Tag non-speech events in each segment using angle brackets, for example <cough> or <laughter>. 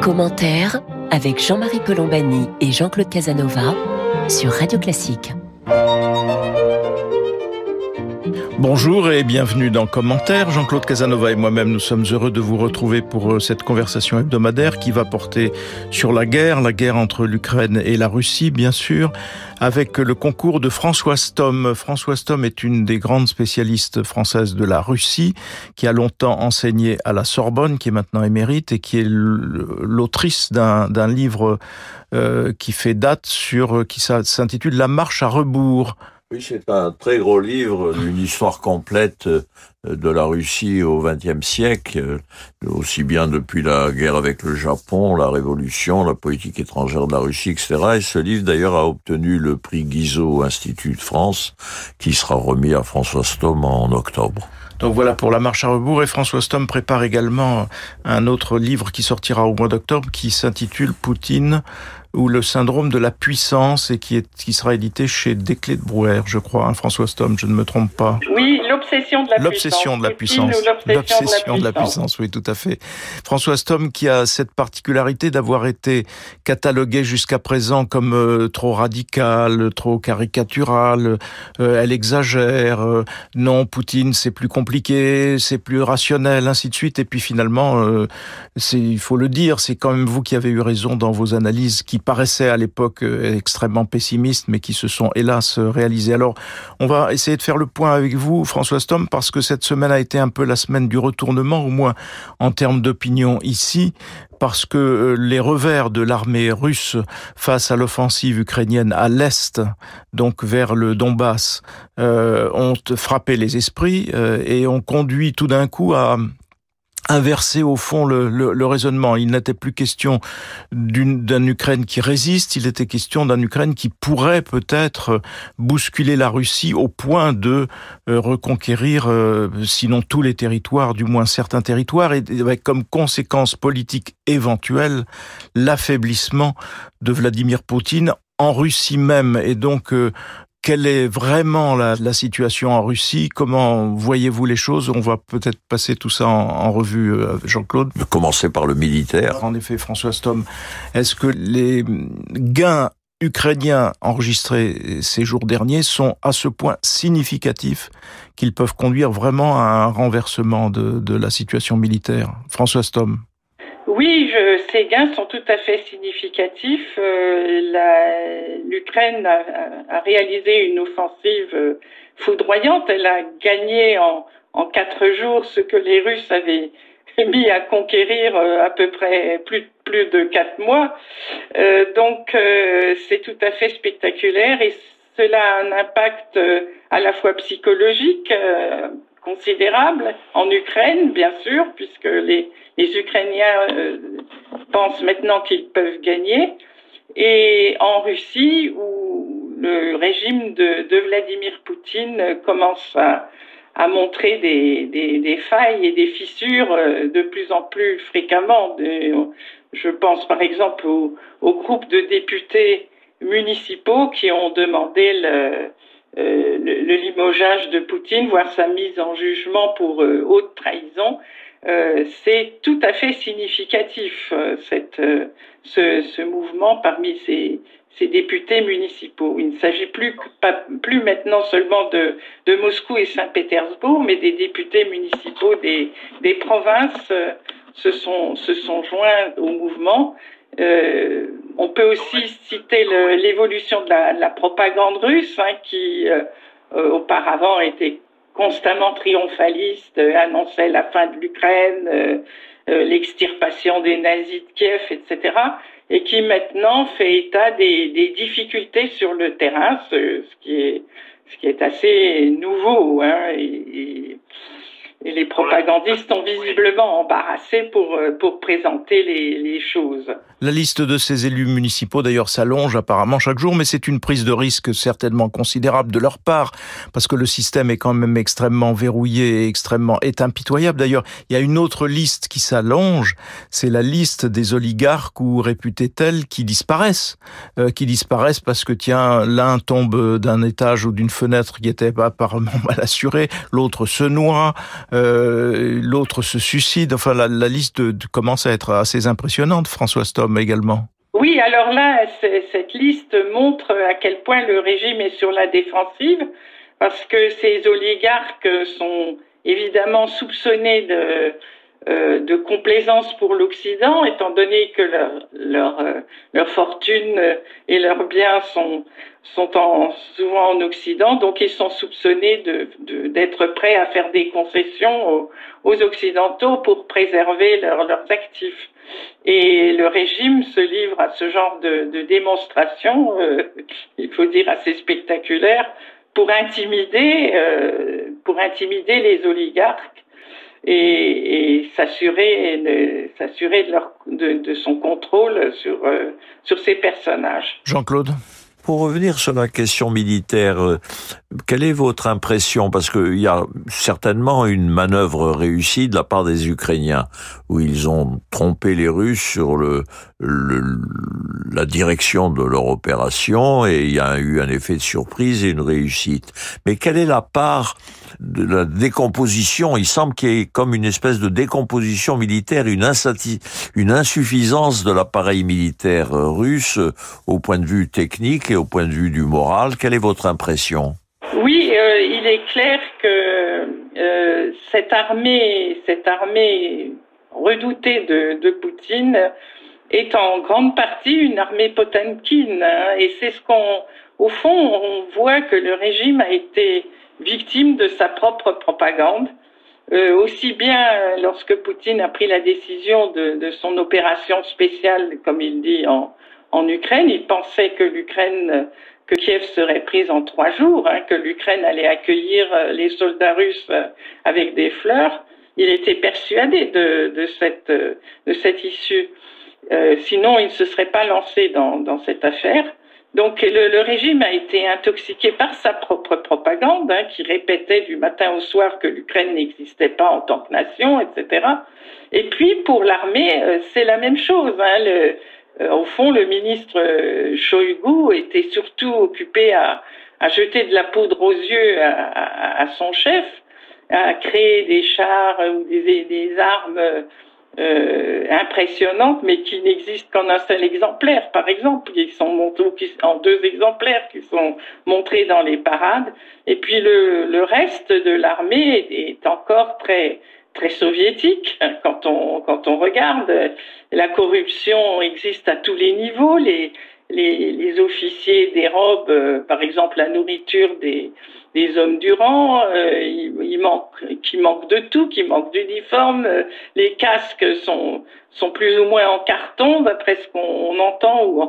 Commentaire avec Jean-Marie Colombani et Jean-Claude Casanova sur Radio Classique. Bonjour et bienvenue dans Commentaire. Jean-Claude Casanova et moi-même, nous sommes heureux de vous retrouver pour euh, cette conversation hebdomadaire qui va porter sur la guerre, la guerre entre l'Ukraine et la Russie, bien sûr, avec le concours de Françoise Tom. Françoise Tom est une des grandes spécialistes françaises de la Russie, qui a longtemps enseigné à la Sorbonne, qui est maintenant émérite et qui est l'autrice d'un livre euh, qui fait date sur, qui s'intitule La marche à rebours oui, c'est un très gros livre, une histoire complète euh, de la Russie au XXe siècle, euh, aussi bien depuis la guerre avec le Japon, la révolution, la politique étrangère de la Russie, etc. Et ce livre, d'ailleurs, a obtenu le prix Guizot au Institut de France, qui sera remis à François Stom en octobre. Donc voilà pour la marche à rebours. Et François Stom prépare également un autre livre qui sortira au mois d'octobre qui s'intitule Poutine, ou le syndrome de la puissance et qui, est, qui sera édité chez Desclés de Brouwer, je crois, hein, François Stom, je ne me trompe pas. Oui, l'obsession de la l'obsession De la puissance. L'obsession de, la puissance, oui, tout à fait. François Stom qui a cette particularité d'avoir été catalogué jusqu'à présent comme euh, trop radical, trop caricatural, euh, elle exagère, euh, non, Poutine c'est plus compliqué, c'est plus rationnel, ainsi de suite. Et puis finalement, c'est, il faut le dire, c'est quand même vous qui avez eu raison dans vos analyses qui paraissaient à l'époque euh, extrêmement pessimistes, mais qui se sont hélas réalisés. Alors, on va essayer de faire le point avec vous, François Stom, parce que cette semaine a été un peu la semaine du retournement, au moins en termes d'opinion ici, parce que euh, les revers de l'armée russe face à l'offensive ukrainienne à l'est, donc vers le Donbass, euh, ont frappé les esprits et ont conduit tout d'un coup à inverser au fond le, raisonnement. Il n'était plus question d'une Ukraine qui résiste, il était question d'un Ukraine qui pourrait peut-être bousculer la Russie au point de euh, reconquérir, euh, sinon tous les territoires, du moins certains territoires, et avec comme conséquence politique éventuelle l'affaiblissement de Vladimir Poutine en Russie même. Et donc, euh, quelle est vraiment la, situation en Russie? Comment voyez-vous les choses? On va peut-être passer tout ça en, revue, euh, Jean-Claude. Commencer par le militaire. En effet, François Stom, est-ce que les gains ukrainiens enregistrés ces jours derniers sont à ce point significatifs qu'ils peuvent conduire vraiment à un renversement de, de la situation militaire? François Stom. Oui, je, ces gains sont tout à fait significatifs. Euh, L'Ukraine a, réalisé une offensive euh, foudroyante. Elle a gagné en, quatre jours ce que les Russes avaient <laughs> mis à conquérir euh, à peu près plus, de quatre mois. Donc c'est tout à fait spectaculaire et cela a un impact à la fois psychologique considérable en Ukraine, bien sûr, puisque les, les Ukrainiens euh, pensent maintenant qu'ils peuvent gagner, et en Russie, où le régime de, Vladimir Poutine commence à, à montrer des, des, des, failles et des fissures euh, de plus en plus fréquemment. Je pense par exemple au, au groupe de députés municipaux qui ont demandé le, euh, le, le, limogeage de Poutine, voire sa mise en jugement pour euh, haute trahison, euh, c'est tout à fait significatif, ce, mouvement parmi ces, députés municipaux. Il ne s'agit plus, maintenant seulement de, Moscou et Saint-Pétersbourg, mais des députés municipaux des, provinces se sont joints au mouvement. Euh, on peut aussi citer l'évolution de, la propagande russe, hein, qui euh, euh, auparavant était constamment triomphaliste, annonçait la fin de l'Ukraine, l'extirpation des nazis de Kiev, etc., et qui maintenant fait état des, difficultés sur le terrain, ce, qui, est, assez nouveau. Hein, et les propagandistes sont visiblement embarrassés pour, euh, pour présenter les, les choses. La liste de ces élus municipaux, d'ailleurs, s'allonge apparemment chaque jour, mais c'est une prise de risque certainement considérable de leur part, parce que le système est quand même extrêmement verrouillé et extrêmement est impitoyable. D'ailleurs, il y a une autre liste qui s'allonge, c'est la liste des oligarques ou réputés tels qui disparaissent, euh, qui disparaissent parce que tiens, l'un tombe d'un étage ou d'une fenêtre qui était apparemment <laughs> mal assurée, l'autre se noie, l'autre se suicide. Enfin, la, liste commence à être assez impressionnante, François Stom également. Oui, alors là, cette liste montre à quel point le régime est sur la défensive, parce que ces oligarques sont évidemment soupçonnés de, euh, de complaisance pour l'Occident, étant donné que leur, leur, euh, fortune et leurs biens sont, sont en, souvent en Occident, donc ils sont soupçonnés d'être de, prêts à faire des concessions aux, aux Occidentaux pour préserver leurs actifs. Et le régime se livre à ce genre de, de démonstration, euh, il faut dire assez spectaculaire, pour intimider, euh, pour intimider les oligarques et, et s'assurer de, s'assurer de, leur, de, de, son contrôle sur, euh, sur ces personnages. Jean-Claude? Pour revenir sur la question militaire, euh, quelle est votre impression? Parce qu'il y a certainement une manœuvre réussie de la part des Ukrainiens, où ils ont trompé les Russes sur le, la direction de leur opération, et il y a eu un effet de surprise et une réussite. Mais quelle est la part de la décomposition? Il semble qu'il y ait comme une espèce de décomposition militaire, une, insuffisance de l'appareil militaire russe au point de vue technique et au point de vue du moral. Quelle est votre impression? Oui, euh, il est clair que euh, cette armée, cette armée redoutée de, Poutine est en grande partie une armée Potemkin. Hein, et c'est ce qu'on, au fond, on voit que le régime a été victime de sa propre propagande. Euh, aussi bien lorsque Poutine a pris la décision de, son opération spéciale, comme il dit en, en Ukraine. Il pensait que l'Ukraine, que Kiev serait prise en trois jours, hein, que l'Ukraine allait accueillir euh, les soldats russes euh, avec des fleurs. Il était persuadé de, de cette, de cette issue. Euh, sinon, il ne se serait pas lancé dans, cette affaire. Donc le, régime a été intoxiqué par sa propre propagande, hein, qui répétait du matin au soir que l'Ukraine n'existait pas en tant que nation, etc. Et puis pour l'armée, c'est la même chose. Hein, euh, au fond, le ministre euh, était surtout occupé à, jeter de la poudre aux yeux à, son chef, à créer des chars ou des armes euh, impressionnantes, mais qui n'existent qu'en un seul exemplaire, par exemple, qui sont en deux exemplaires qui sont montrés dans les parades. Et puis le, le reste de l'armée est encore très très soviétique quand on quand on regarde la corruption existe à tous les niveaux les les, officiers dérobent euh, par exemple la nourriture des hommes du rang euh, il, manque qui manque de tout qui manque d'uniforme euh, les casques sont sont plus ou moins en carton d'après ce qu'on entend <laughs>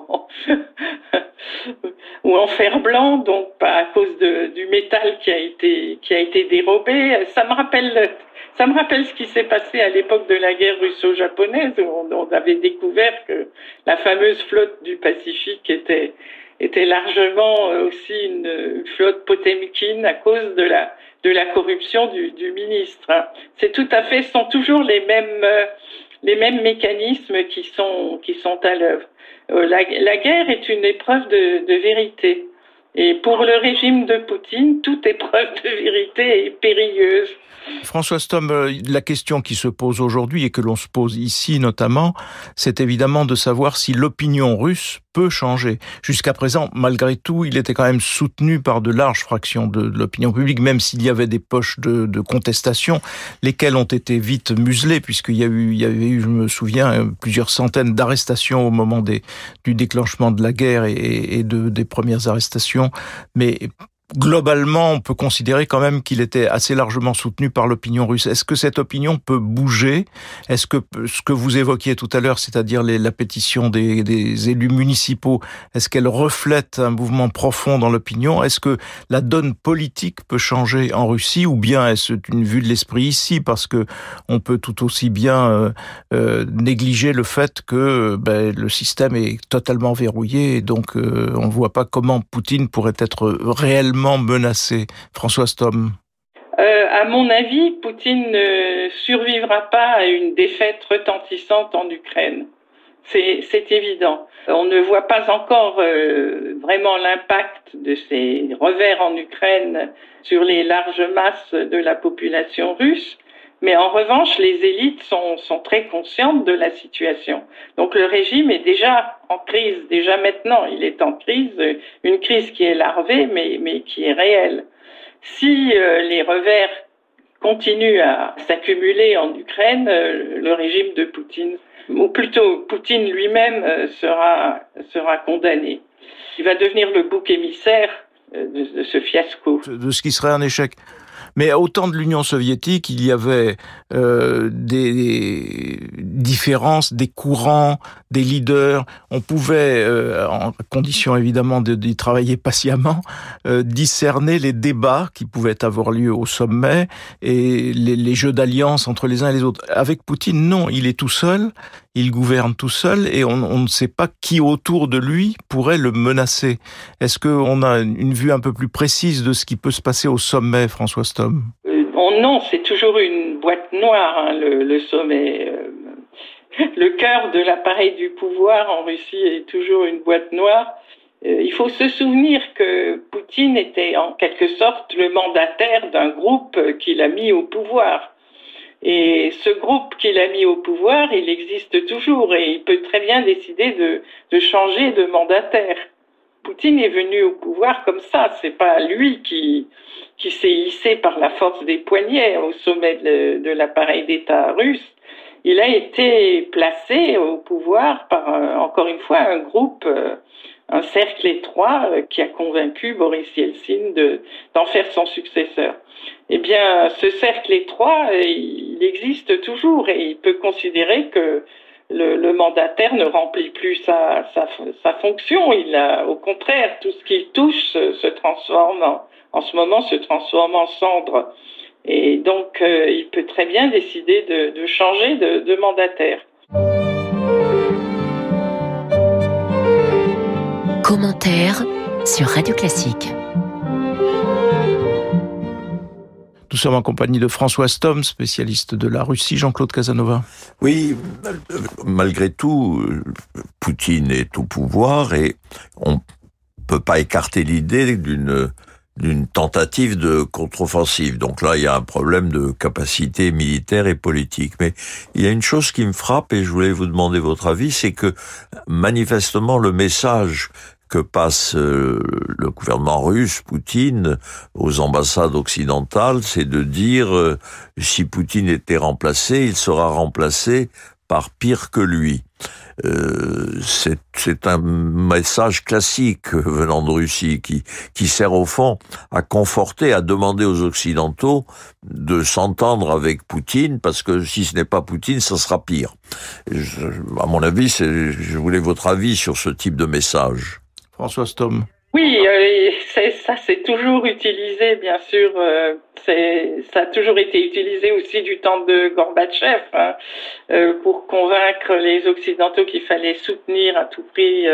ou en fer blanc donc pas à cause de, du métal qui a été qui a été dérobé. Ça me rappelle ça me rappelle ce qui s'est passé à l'époque de la guerre russo-japonaise où on, avait découvert que la fameuse flotte du Pacifique était, était largement euh, aussi une flotte potemkine à cause de la, de la corruption du, ministre. Hein. C'est tout à fait, ce sont toujours les mêmes, euh, les mêmes mécanismes qui sont, qui sont à l'œuvre. Euh, la, guerre est une épreuve de vérité. Et pour le régime de Poutine, toute épreuve de vérité est périlleuse. François Stom, euh, la question qui se pose aujourd'hui et que l'on se pose ici notamment, c'est évidemment de savoir si l'opinion russe peut changer. Jusqu'à présent, malgré tout, il était quand même soutenu par de larges fractions de, l'opinion publique, même s'il y avait des poches de, contestation, lesquelles ont été vite muselées, puisqu'il y a eu, il y avait eu, je me souviens, euh, plusieurs centaines d'arrestations au moment du déclenchement de la guerre et, et de, des premières arrestations. Mais globalement, on peut considérer quand même qu'il était assez largement soutenu par l'opinion russe. Est-ce que cette opinion peut bouger? Est-ce que ce que vous évoquiez tout à l'heure, c'est-à-dire la pétition des, élus municipaux, est-ce qu'elle reflète un mouvement profond dans l'opinion? Est-ce que la donne politique peut changer en Russie? Ou bien est-ce une vue de l'esprit ici Parce que on peut tout aussi bien euh, euh, négliger le fait que ben, le système est totalement verrouillé et donc euh, on ne voit pas comment Poutine pourrait être réellement menacé François Stom euh, à mon avis, Poutine ne survivra pas à une défaite retentissante en Ukraine. C'est évident. On ne voit pas encore euh, vraiment l'impact de ces revers en Ukraine sur les larges masses de la population russe. Mais en revanche, les élites sont, sont, très conscientes de la situation. Donc le régime est déjà en crise, déjà maintenant, il est en crise, une crise qui est larvée, mais, mais qui est réelle. Si euh, les revers continuent à s'accumuler en Ukraine, euh, le régime de Poutine, ou plutôt Poutine lui-même, euh, sera, sera condamné. Il va devenir le bouc émissaire de ce fiasco. De ce qui serait un échec. Mais au temps de l'Union soviétique, il y avait euh, des différences, des courants, des leaders. On pouvait, euh, en condition évidemment d'y travailler patiemment, euh, discerner les débats qui pouvaient avoir lieu au sommet et les, les jeux d'alliance entre les uns et les autres. Avec Poutine, non, il est tout seul, il gouverne tout seul et on, on ne sait pas qui autour de lui pourrait le menacer. Est-ce qu'on a une vue un peu plus précise de ce qui peut se passer au sommet, François Stom Non, c'est toujours une boîte noire, hein, le, sommet. Euh, <laughs> le cœur de l'appareil du pouvoir en Russie est toujours une boîte noire. Euh, il faut se souvenir que Poutine était en quelque sorte le mandataire d'un groupe qu'il a mis au pouvoir. Et ce groupe qu'il a mis au pouvoir, il existe toujours et il peut très bien décider de, de changer de mandataire. Poutine est venu au pouvoir comme ça, c'est pas lui qui, qui s'est hissé par la force des poignets au sommet de, l'appareil d'État russe. Il a été placé au pouvoir par, encore une fois, un groupe, euh, un cercle étroit euh, qui a convaincu Boris Yeltsin d'en faire son successeur eh bien, ce cercle étroit, il existe toujours et il peut considérer que le, mandataire ne remplit plus sa, fonction. Il a, au contraire, tout ce qu'il touche se, transforme, en, ce moment, se transforme en cendre. Et donc, euh, il peut très bien décider de, de changer de, de mandataire. Commentaire sur Radio Classique. Nous sommes en compagnie de François Stom, spécialiste de la Russie, Jean-Claude Casanova. Oui, malgré tout, Poutine est au pouvoir et on peut pas écarter l'idée d'une d'une tentative de contre-offensive. Donc là, il y a un problème de capacité militaire et politique. Mais il y a une chose qui me frappe et je voulais vous demander votre avis, c'est que manifestement le message que passe euh, le gouvernement russe, Poutine, aux ambassades occidentales, c'est de dire euh, si Poutine était remplacé, il sera remplacé par pire que lui. Euh, c'est un message classique venant de Russie qui, qui sert au fond à conforter, à demander aux Occidentaux de s'entendre avec Poutine parce que si ce n'est pas Poutine, ça sera pire. Je, à mon avis, je voulais votre avis sur ce type de message. Oui, euh, ça c'est toujours utilisé, bien sûr. Euh, ça a toujours été utilisé aussi du temps de Gorbatchev hein, euh, pour convaincre les Occidentaux qu'il fallait soutenir à tout prix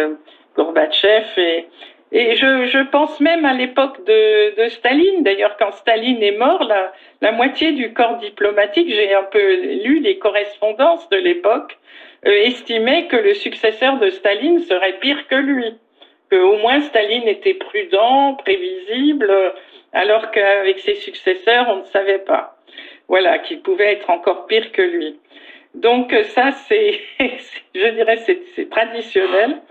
Gorbatchev. Et, je, pense même à l'époque de, de, Staline. D'ailleurs, quand Staline est mort, la, la moitié du corps diplomatique, j'ai un peu lu les correspondances de l'époque, estimait que le successeur de Staline serait pire que lui que au moins Staline était prudent, prévisible, alors qu'avec ses successeurs, on ne savait pas. Voilà, qu'il pouvait être encore pire que lui. Donc ça, c'est, <laughs> je dirais, c'est traditionnel.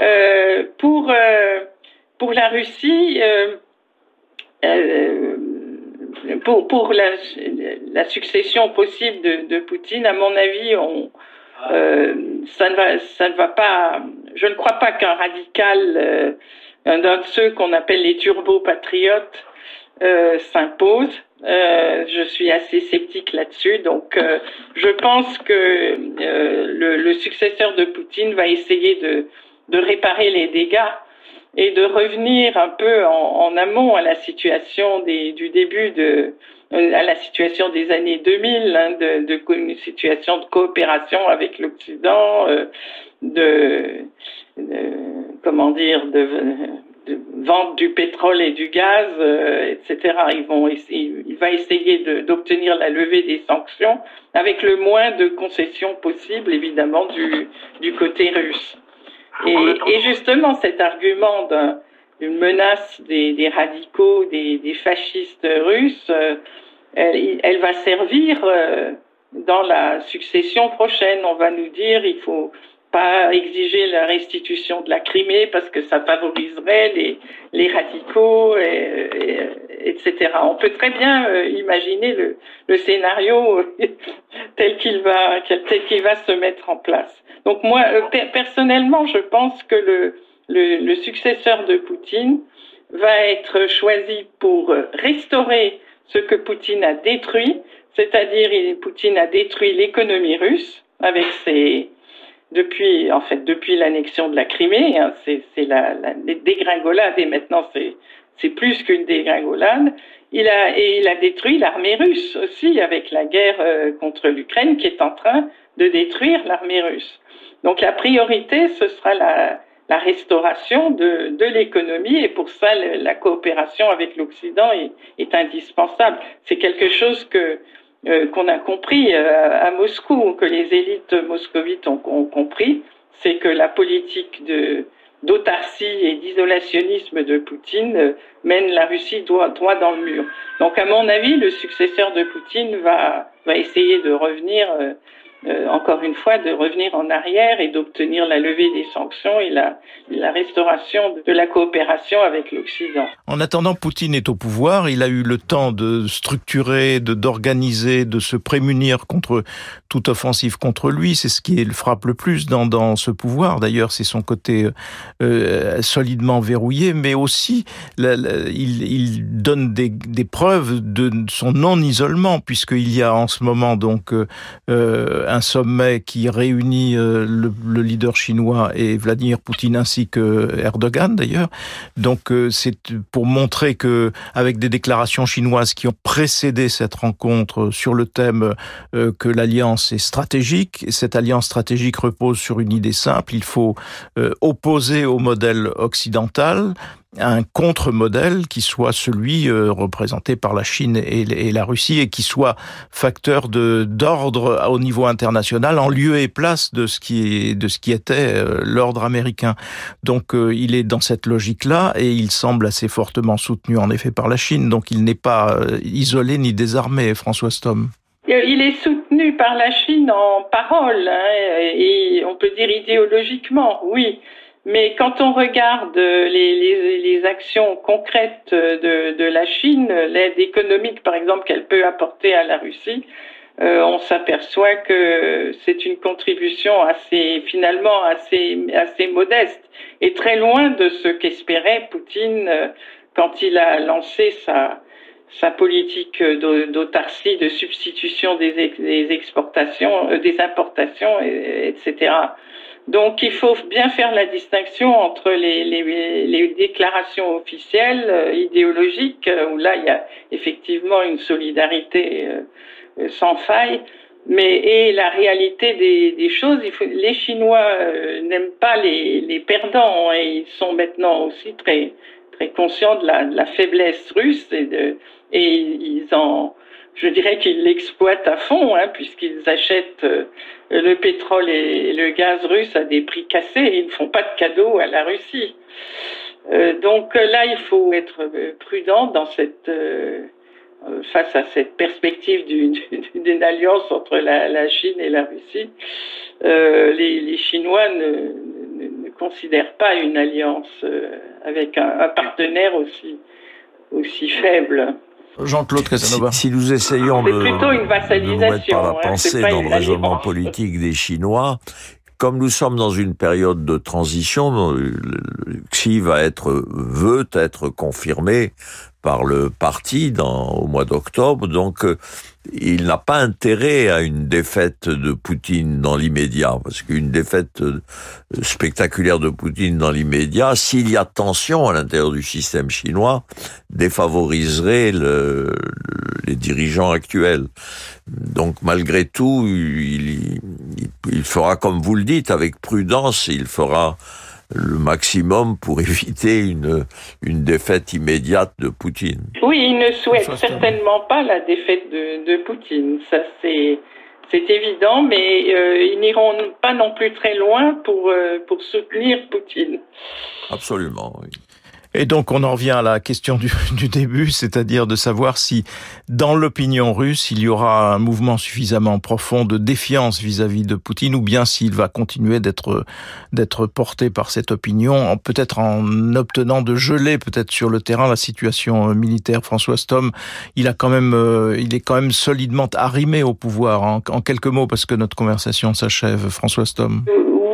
Euh, pour euh, pour la Russie, euh, euh, pour pour la, la succession possible de, de, Poutine, à mon avis, on euh, ça ne va ça ne va pas je ne crois pas qu'un radical, euh, un de ceux qu'on appelle les turbo-patriotes, euh, s'impose. Euh, je suis assez sceptique là-dessus, donc euh, je pense que le, le, successeur de Poutine va essayer de, de, réparer les dégâts et de revenir un peu en, en amont à la situation des, du début de à la situation des années 2000, hein, de, de, une situation de coopération avec l'Occident, euh, de, de, comment dire de, de, vente du pétrole et du gaz, euh, etc. Ils vont essayer, il va essayer d'obtenir la levée des sanctions avec le moins de concessions possibles, évidemment, du, du côté russe. Et, et justement, cet argument d'une menace des, des radicaux, des, des, fascistes russes, euh, elle, va servir dans la succession prochaine. On va nous dire il faut pas exiger la restitution de la Crimée parce que ça favoriserait les, les radicaux, et, etc. On peut très bien euh, imaginer le, le scénario <laughs> tel qu'il va tel qu'il va se mettre en place. Donc moi euh, personnellement, je pense que le, le, le successeur de Poutine va être choisi pour restaurer ce que Poutine a détruit, c'est-à-dire Poutine a détruit l'économie russe avec ses depuis en fait depuis l'annexion de la Crimée, hein, c'est la, la dégringolade et maintenant c'est c'est plus qu'une dégringolade. Il a et il a détruit l'armée russe aussi avec la guerre euh, contre l'Ukraine qui est en train de détruire l'armée russe. Donc la priorité ce sera la la restauration de, de l'économie et pour ça la coopération avec l'Occident est, indispensable. C'est quelque chose que euh, qu'on a compris euh, à Moscou, que les élites moscovites ont, compris, c'est que la politique d'autarcie et d'isolationnisme de Poutine euh, mène la Russie droit, droit dans le mur. Donc à mon avis, le successeur de Poutine va, va essayer de revenir euh, encore une fois, de revenir en arrière et d'obtenir la levée des sanctions et la, restauration de la coopération avec l'Occident. En attendant, Poutine est au pouvoir. Il a eu le temps de structurer, de d'organiser, de se prémunir contre toute offensive contre lui. C'est ce qui le frappe le plus dans, ce pouvoir. D'ailleurs, c'est son côté euh, solidement verrouillé, mais aussi il, il, donne des, preuves de son non-isolement, puisqu'il y a en ce moment donc euh, un sommet qui réunit euh, le, leader chinois et Vladimir Poutine ainsi que Erdogan d'ailleurs. Donc euh, c'est pour montrer que avec des déclarations chinoises qui ont précédé cette rencontre sur le thème euh, que l'alliance est stratégique, et cette alliance stratégique repose sur une idée simple, il faut opposer au modèle occidental un contre-modèle qui soit celui euh, représenté par la Chine et, la Russie et qui soit facteur d'ordre au niveau international en lieu et place de ce qui de ce qui était euh, l'ordre américain. Donc euh, il est dans cette logique-là et il semble assez fortement soutenu en effet par la Chine. Donc il n'est pas isolé ni désarmé, François Stom. Il est soutenu par la Chine en parole hein, et on peut dire idéologiquement, oui. Mais quand on regarde les, les, actions concrètes de, de, la Chine, l'aide économique par exemple qu'elle peut apporter à la Russie, euh, on s'aperçoit que c'est une contribution assez finalement assez modeste et très loin de ce qu'espérait Poutine euh, quand il a lancé sa politique d'autarcie, de substitution des, exportations, euh, des importations, etc. Donc il faut bien faire la distinction entre les, les, les déclarations officielles euh, idéologiques, euh, où là il y a effectivement une solidarité euh, sans faille, mais et la réalité des, des choses. Il faut, les Chinois n'aiment pas les, les perdants et ils sont maintenant aussi très très conscients de la, de la faiblesse russe et, de, et ils en je dirais qu'ils l'exploitent à fond, hein, puisqu'ils achètent euh, le pétrole et le gaz russe à des prix cassés ils ne font pas de cadeaux à la Russie. Euh, donc euh, là, il faut être prudent dans cette face à cette perspective <laughs> d'une alliance entre la, Chine et la Russie. Les, Chinois ne, considèrent pas une alliance avec un, partenaire aussi faible. Jean-Claude Casanova. Si, nous essayons de, nous mettre par la hein, pensée dans le raisonnement politique des Chinois, comme nous sommes dans une période de transition, Xi va être, veut être confirmé par le parti au mois d'octobre, donc euh, il n'a pas intérêt à une défaite de Poutine dans l'immédiat, parce qu'une défaite euh, spectaculaire de Poutine dans l'immédiat, s'il y a tension à l'intérieur du système chinois, défavoriserait le, les dirigeants actuels. Donc malgré tout, il fera, comme vous le dites, avec prudence, il fera le maximum pour <laughs> éviter une, une défaite immédiate de Poutine. Oui, il ne souhaite certainement pas la défaite de, de Poutine. Ça, c'est. C'est évident, mais euh, ils n'iront pas non plus très loin pour, euh, pour soutenir Poutine. Absolument, oui. Et donc on en revient à la question du, <laughs> du début, c'est-à-dire de savoir si dans l'opinion russe il y aura un mouvement suffisamment profond de défiance vis-à-vis de Poutine ou bien s'il va continuer d'être porté par cette opinion, peut-être en obtenant de geler peut-être sur le terrain la situation militaire. François Stom, il a quand même euh, il est quand même solidement arrimé au pouvoir en, en quelques mots parce que notre conversation s'achève. François Stom.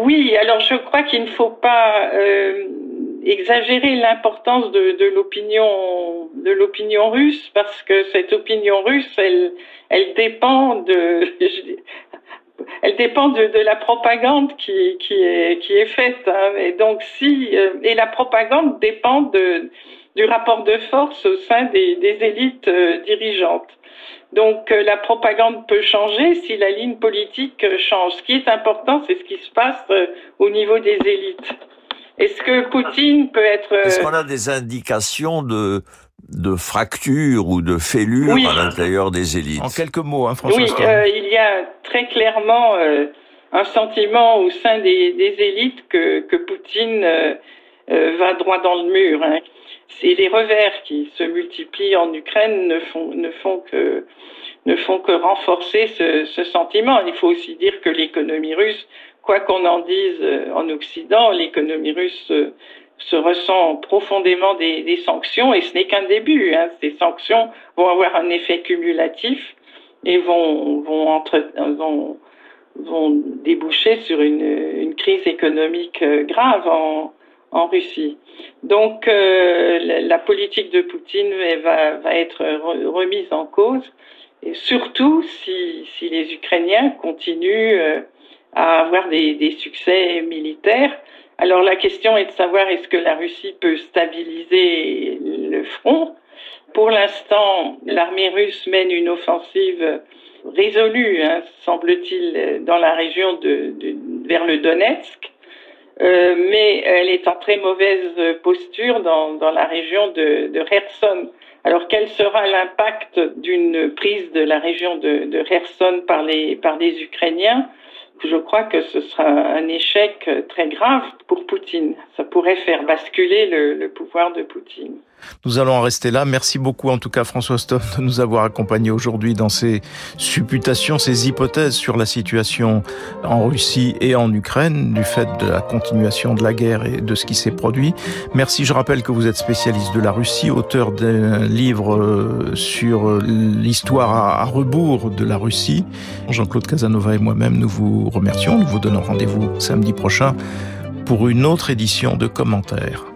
Oui, alors je crois qu'il ne faut pas euh, exagérer l'importance de, l'opinion de l'opinion russe parce que cette opinion russe, elle, elle dépend de <laughs> elle dépend de, la propagande qui, est, faite. Hein. Et donc si euh, et la propagande dépend du rapport de force au sein des, élites euh, dirigeantes. Donc euh, la propagande peut changer si la ligne politique change. Ce qui est important, c'est ce qui se passe au niveau des élites. Est-ce que Poutine peut être... Est-ce qu'on a des indications de, de fractures ou de fêlures à l'intérieur des élites? En quelques mots, hein, François Oui, il y a très clairement un sentiment au sein des, des élites que, que Poutine va droit dans le mur. Hein. Et les revers qui se multiplient en Ukraine ne font, ne font que ne font que renforcer ce, ce sentiment. Il faut aussi dire que l'économie russe, quoi qu'on en dise euh, en Occident, l'économie russe euh, se ressent profondément des, des sanctions et ce n'est qu'un début. Hein. Ces sanctions vont avoir un effet cumulatif et vont, vont, entre, vont, vont déboucher sur une, une crise économique euh, grave en, en Russie. Donc euh, la, politique de Poutine va, va être remise en cause et surtout si, si les Ukrainiens continuent euh, à avoir des, succès militaires. Alors la question est de savoir est-ce que la Russie peut stabiliser le front. Pour l'instant, l'armée russe mène une offensive résolue, hein, semble-t-il, dans la région de, vers le Donetsk. Euh, mais elle est en très mauvaise posture dans, dans la région de, de Kherson. Alors quel sera l'impact d'une prise de la région de, de Kherson par les, par les Ukrainiens? Je crois que ce sera un échec très grave pour Poutine. Ça pourrait faire basculer le, le pouvoir de Poutine. Nous allons en rester là. Merci beaucoup en tout cas François Stoff de nous avoir accompagnés aujourd'hui dans ces supputations, ces hypothèses sur la situation en Russie et en Ukraine du fait de la continuation de la guerre et de ce qui s'est produit. Merci, je rappelle que vous êtes spécialiste de la Russie, auteur d'un livre euh, sur l'histoire à rebours de la Russie. Jean-Claude Casanova et moi-même, nous vous remercions. Nous vous donnons rendez-vous samedi prochain pour une autre édition de commentaires.